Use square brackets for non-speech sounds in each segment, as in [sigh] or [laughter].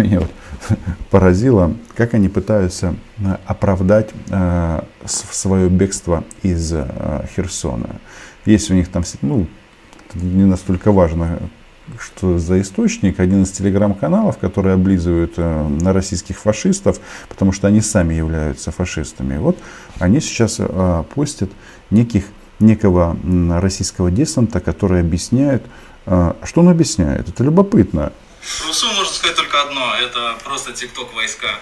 меня вот [laughs] поразило, как они пытаются э, оправдать э, свое бегство из э, Херсона. Есть у них там, ну, не настолько важно, что за источник, один из телеграм-каналов, которые облизывают э, на российских фашистов, потому что они сами являются фашистами. Вот они сейчас э, постят неких, некого российского десанта, который объясняет, что он объясняет. Это любопытно. РУСУ можно сказать только одно, это просто тикток войска.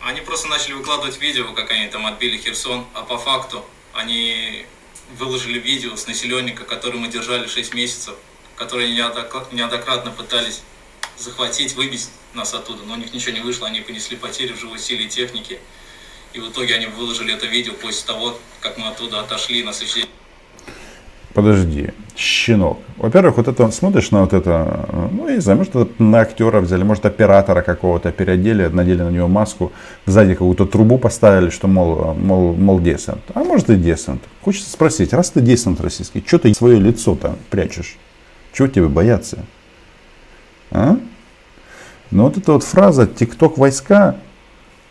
Они просто начали выкладывать видео, как они там отбили Херсон, а по факту они выложили видео с населенника, который мы держали 6 месяцев, которые неоднократно пытались захватить, выбить нас оттуда, но у них ничего не вышло, они понесли потери в живой силе и технике. И в итоге они выложили это видео после того, как мы оттуда отошли на следующий Подожди, щенок. Во-первых, вот это смотришь на вот это, ну, не знаю, может, на актера взяли, может, оператора какого-то переодели, надели на него маску, сзади какую-то трубу поставили, что, мол, мол, мол, десант. А может и десант. Хочется спросить, раз ты десант российский, что ты свое лицо-то прячешь? Чего тебе бояться? А? Ну вот эта вот фраза «тикток войска»,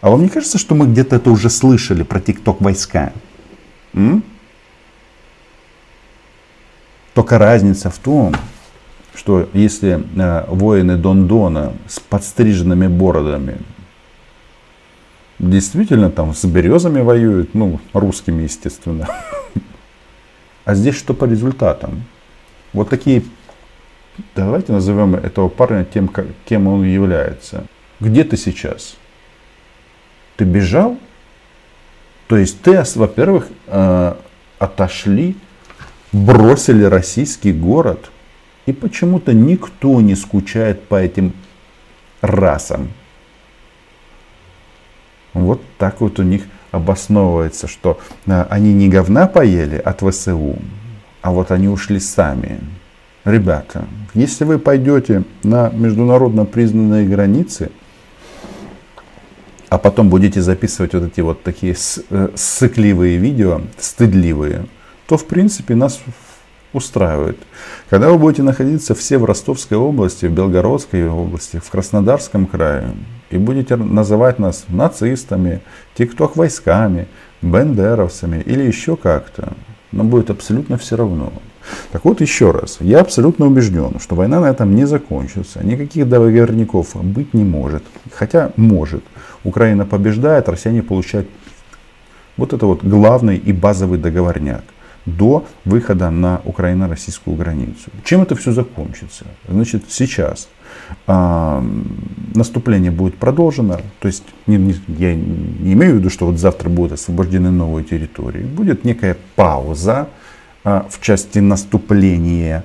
а вам не кажется, что мы где-то это уже слышали про тикток войска? М? Только разница в том, что если э, воины Дондона с подстриженными бородами действительно там с березами воюют, ну, русскими, естественно. [laughs] А здесь что по результатам? Вот такие Давайте назовем этого парня тем, кем он является. Где ты сейчас? Ты бежал? То есть ты, во-первых, э, отошли, бросили российский город, и почему-то никто не скучает по этим расам. Вот так вот у них обосновывается, что э, они не говна поели от ВСУ, а вот они ушли сами. Ребята, если вы пойдете на международно признанные границы, а потом будете записывать вот эти вот такие э, сыкливые видео, стыдливые, то в принципе нас устраивает. Когда вы будете находиться все в Ростовской области, в Белгородской области, в Краснодарском крае, и будете называть нас нацистами, тикток войсками, бендеровцами или еще как-то, нам будет абсолютно все равно. Так вот, еще раз, я абсолютно убежден, что война на этом не закончится. Никаких договорников быть не может. Хотя может. Украина побеждает, россияне получают вот это вот главный и базовый договорняк до выхода на украино-российскую границу. Чем это все закончится? Значит, сейчас э, наступление будет продолжено, то есть не, не, я не имею в виду, что вот завтра будут освобождены новые территории, будет некая пауза, а, в части наступления.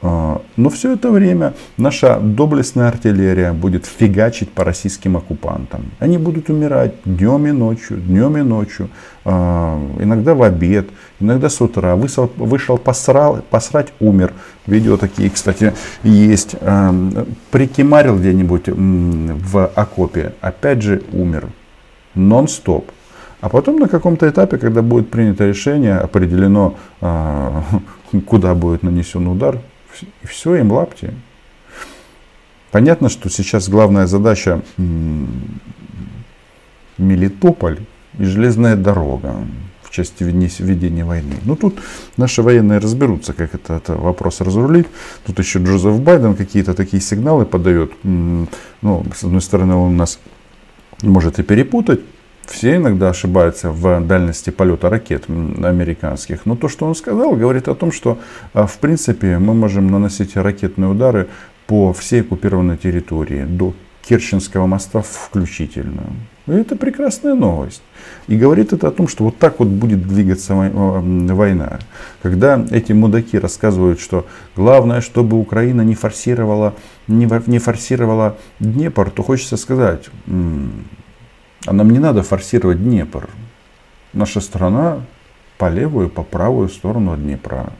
А, но все это время наша доблестная артиллерия будет фигачить по российским оккупантам. Они будут умирать днем и ночью, днем и ночью, а, иногда в обед, иногда с утра. Вышел, вышел посрал, посрать, умер. Видео такие, кстати, есть. Прикимарил где-нибудь в окопе, опять же умер. Нон-стоп. А потом на каком-то этапе, когда будет принято решение, определено, а, [laughs] куда будет нанесен удар, все, им лапти. Понятно, что сейчас главная задача Мелитополь и железная дорога в части ведения войны. Ну тут наши военные разберутся, как это, это вопрос разрулить. Тут еще Джозеф Байден какие-то такие сигналы подает. Ну, с одной стороны, он нас может и перепутать, все иногда ошибаются в дальности полета ракет американских. Но то, что он сказал, говорит о том, что а, в принципе мы можем наносить ракетные удары по всей оккупированной территории, до Керченского моста включительно. И это прекрасная новость. И говорит это о том, что вот так вот будет двигаться война. Когда эти мудаки рассказывают, что главное, чтобы Украина не форсировала, не форсировала Днепр, то хочется сказать, а нам не надо форсировать Днепр. Наша страна по левую, по правую сторону Днепра.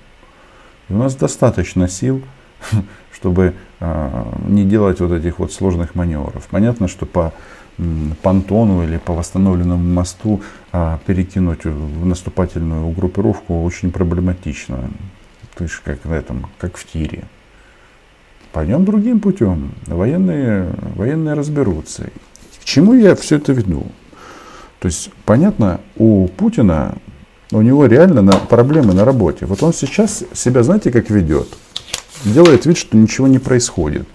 И у нас достаточно сил, [laughs] чтобы а, не делать вот этих вот сложных маневров. Понятно, что по понтону или по восстановленному мосту а, перекинуть в наступательную группировку очень проблематично. То есть как в этом, как в тире. Пойдем другим путем. Военные, военные разберутся. Чему я все это веду? То есть, понятно, у Путина, у него реально на, проблемы на работе. Вот он сейчас себя, знаете, как ведет? Делает вид, что ничего не происходит.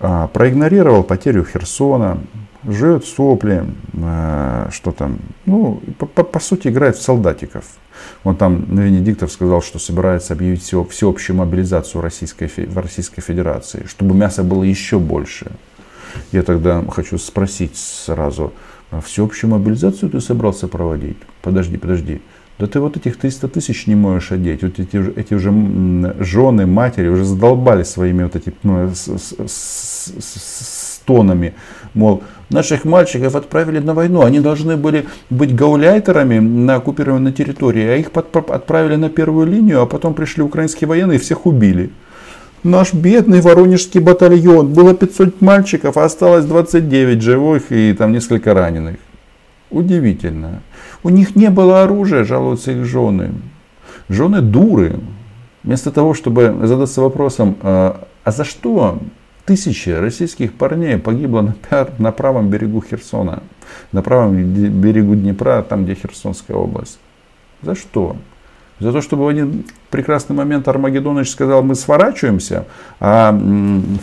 А, проигнорировал потерю Херсона, жует сопли, а, что там, ну, по, по, по сути, играет в солдатиков. Он там, Венедиктов сказал, что собирается объявить все, всеобщую мобилизацию Российской, в Российской Федерации, чтобы мяса было еще больше. Я тогда хочу спросить сразу, а всеобщую мобилизацию ты собрался проводить? Подожди, подожди. Да ты вот этих 300 тысяч не можешь одеть. Вот эти, эти уже жены, матери уже задолбали своими вот этими ну, с. Мол, наших мальчиков отправили на войну. Они должны были быть гауляйтерами на оккупированной территории. А их отправили на первую линию, а потом пришли украинские военные и всех убили. Наш бедный воронежский батальон. Было 500 мальчиков, а осталось 29 живых и там несколько раненых. Удивительно. У них не было оружия, жалуются их жены. Жены дуры. Вместо того, чтобы задаться вопросом, а, а за что тысячи российских парней погибло на, на правом берегу Херсона, на правом берегу Днепра, там где Херсонская область? За что? За то, чтобы в один прекрасный момент Армагеддонович сказал, мы сворачиваемся, а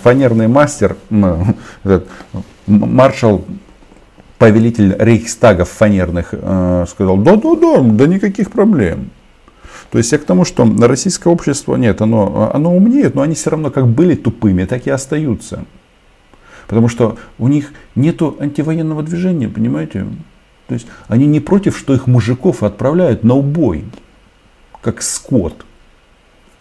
фанерный мастер, [laughs] этот, маршал, повелитель рейхстагов фанерных э, сказал, да-да-да, да никаких проблем. То есть я к тому, что российское общество, нет, оно, оно умнеет, но они все равно как были тупыми, так и остаются. Потому что у них нет антивоенного движения, понимаете? То есть они не против, что их мужиков отправляют на убой как скот.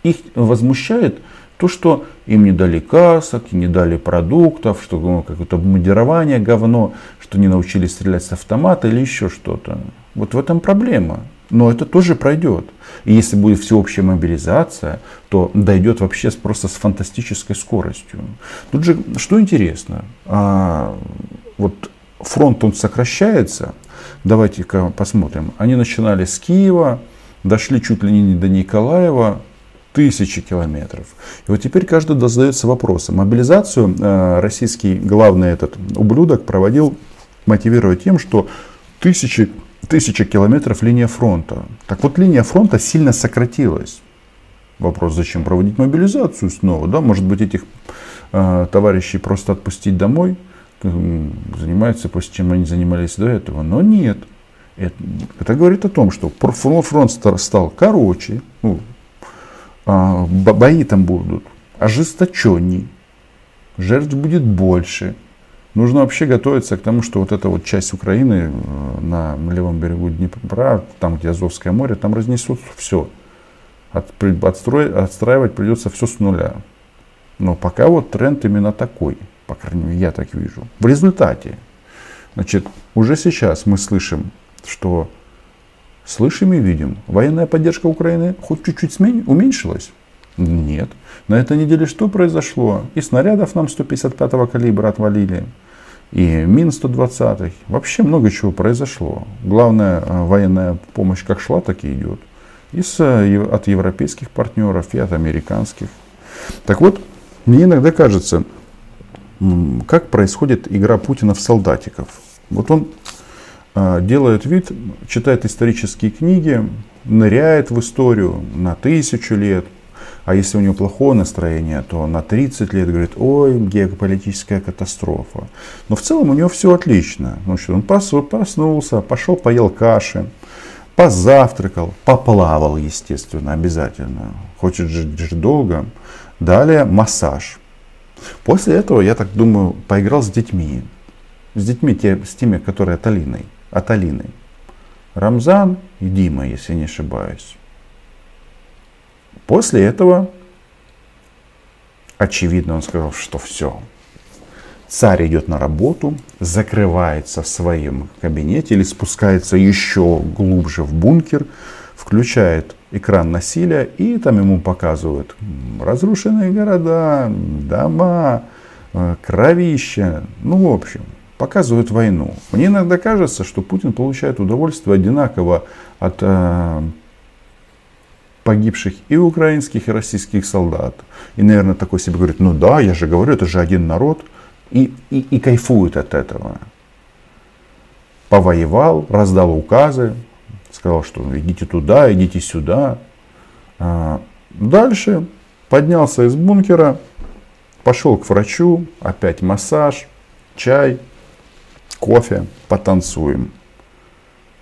Их возмущает то, что им не дали касок, не дали продуктов, что ну, какое-то обмундирование говно, что не научились стрелять с автомата или еще что-то. Вот в этом проблема. Но это тоже пройдет. И если будет всеобщая мобилизация, то дойдет вообще просто с фантастической скоростью. Тут же, что интересно, а, вот фронт он сокращается. Давайте-ка посмотрим. Они начинали с Киева, дошли чуть ли не до Николаева, тысячи километров. И вот теперь каждый задается вопросом. Мобилизацию э, российский главный этот ублюдок проводил, мотивируя тем, что тысячи, тысячи километров линия фронта. Так вот, линия фронта сильно сократилась. Вопрос, зачем проводить мобилизацию снова? Да? Может быть, этих э, товарищей просто отпустить домой, занимаются после чем они занимались до этого. Но нет. Это, это говорит о том, что фронт стал короче, ну, а, бои там будут ожесточенней, жертв будет больше. Нужно вообще готовиться к тому, что вот эта вот часть Украины э, на левом берегу Днепра, там где Азовское море, там разнесут все. От, отстраивать придется все с нуля. Но пока вот тренд именно такой, по крайней мере, я так вижу. В результате, значит, уже сейчас мы слышим что слышим и видим, военная поддержка Украины хоть чуть-чуть уменьшилась? Нет. На этой неделе что произошло? И снарядов нам 155-го калибра отвалили, и Мин-120. Вообще много чего произошло. Главная э, военная помощь как шла, так и идет. И с, э, от европейских партнеров, и от американских. Так вот, мне иногда кажется, как происходит игра Путина в солдатиков. Вот он делает вид, читает исторические книги, ныряет в историю на тысячу лет, а если у него плохое настроение, то на 30 лет говорит, ой, геополитическая катастрофа. Но в целом у него все отлично. Ну что, он проснулся, пошел поел каши, позавтракал, поплавал, естественно, обязательно. Хочет жить долго. Далее массаж. После этого, я так думаю, поиграл с детьми. С детьми, те, с теми, которые от Алиной от Алины. Рамзан и Дима, если не ошибаюсь. После этого, очевидно, он сказал, что все. Царь идет на работу, закрывается в своем кабинете или спускается еще глубже в бункер, включает экран насилия и там ему показывают разрушенные города, дома, э, кровища, ну в общем, показывают войну. Мне иногда кажется, что Путин получает удовольствие одинаково от э, погибших и украинских, и российских солдат. И, наверное, такой себе говорит, ну да, я же говорю, это же один народ. И, и, и кайфует от этого. Повоевал, раздал указы, сказал, что идите туда, идите сюда. А, дальше поднялся из бункера, пошел к врачу, опять массаж, чай, кофе, потанцуем.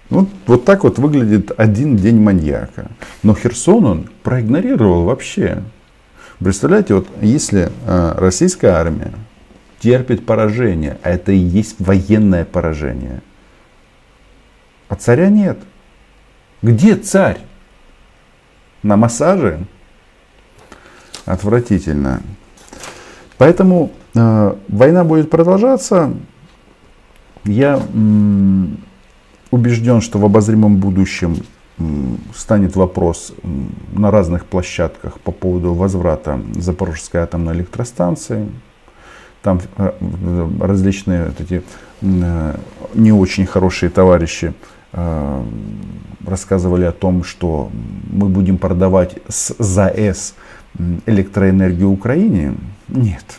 Вот, вот так вот выглядит один день маньяка. Но Херсон он проигнорировал вообще. Представляете, вот если э, российская армия терпит поражение, а это и есть военное поражение, а царя нет. Где царь? На массаже? Отвратительно. Поэтому э, война будет продолжаться. Я убежден, что в обозримом будущем станет вопрос на разных площадках по поводу возврата Запорожской атомной электростанции. Там э, различные вот эти э, не очень хорошие товарищи э, рассказывали о том, что мы будем продавать с ЗАЭС электроэнергию Украине. Нет.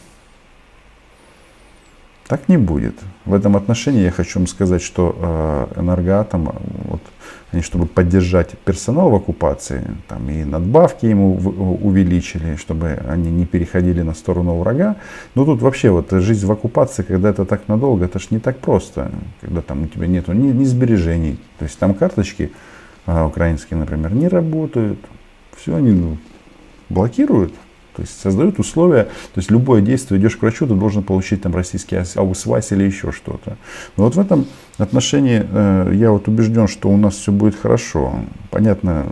Так не будет. В этом отношении я хочу вам сказать, что э, энергоатом, вот, они, чтобы поддержать персонал в оккупации, там и надбавки ему увеличили, чтобы они не переходили на сторону врага. Но тут вообще вот жизнь в оккупации, когда это так надолго, это ж не так просто, когда там у тебя нету ни, ни сбережений. То есть там карточки э, украинские, например, не работают. Все они ну, блокируют. То есть создают условия, то есть любое действие, идешь к врачу, ты должен получить там российский аусвайс или еще что-то. Но вот в этом отношении э, я вот убежден, что у нас все будет хорошо. Понятно,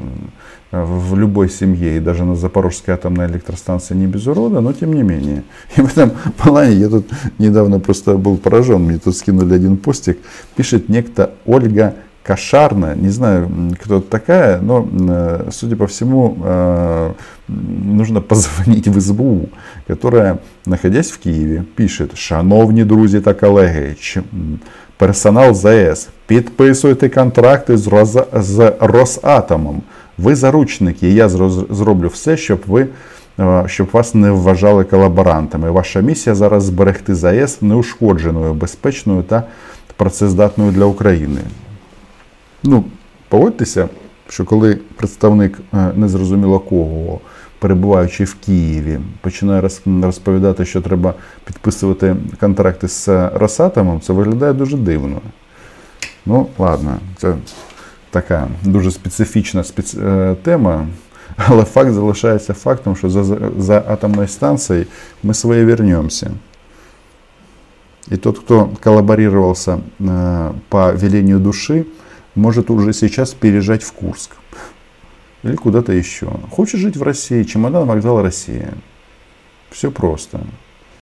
э, в любой семье и даже на Запорожской атомной электростанции не без урода, но тем не менее. И в этом плане я тут недавно просто был поражен, мне тут скинули один постик, пишет некто Ольга Кошарная, не знаю, кто это такая, но, э, судя по всему, э, нужно позвонить в СБУ, которая, находясь в Києві, пишет, шановні друзі та колеги, персонал ЗАЕС, підписуйте контракти з, Роз... з Росатомом. Ви заручники, я зроблю все, щоб ви е, щоб вас не вважали колаборантами. Ваша місія зараз зберегти ЗАЕС неушкодженою, безпечною та працездатною для України. Ну, погодьтеся, що коли представник е, незрозуміло кого, перебуваючи в Києві, починає розповідати, що треба підписувати контракти з Росатомом, це виглядає дуже дивно. Ну, ладно, це така дуже специфічна спец... Е, тема. Але факт залишається фактом, що за, за атомною станцією ми своє вернемся. И тот, кто коллаборировался э, по велению души, может уже сейчас переезжать в Курск или куда-то еще. Хочешь жить в России, чемодан, вокзал Россия. Все просто.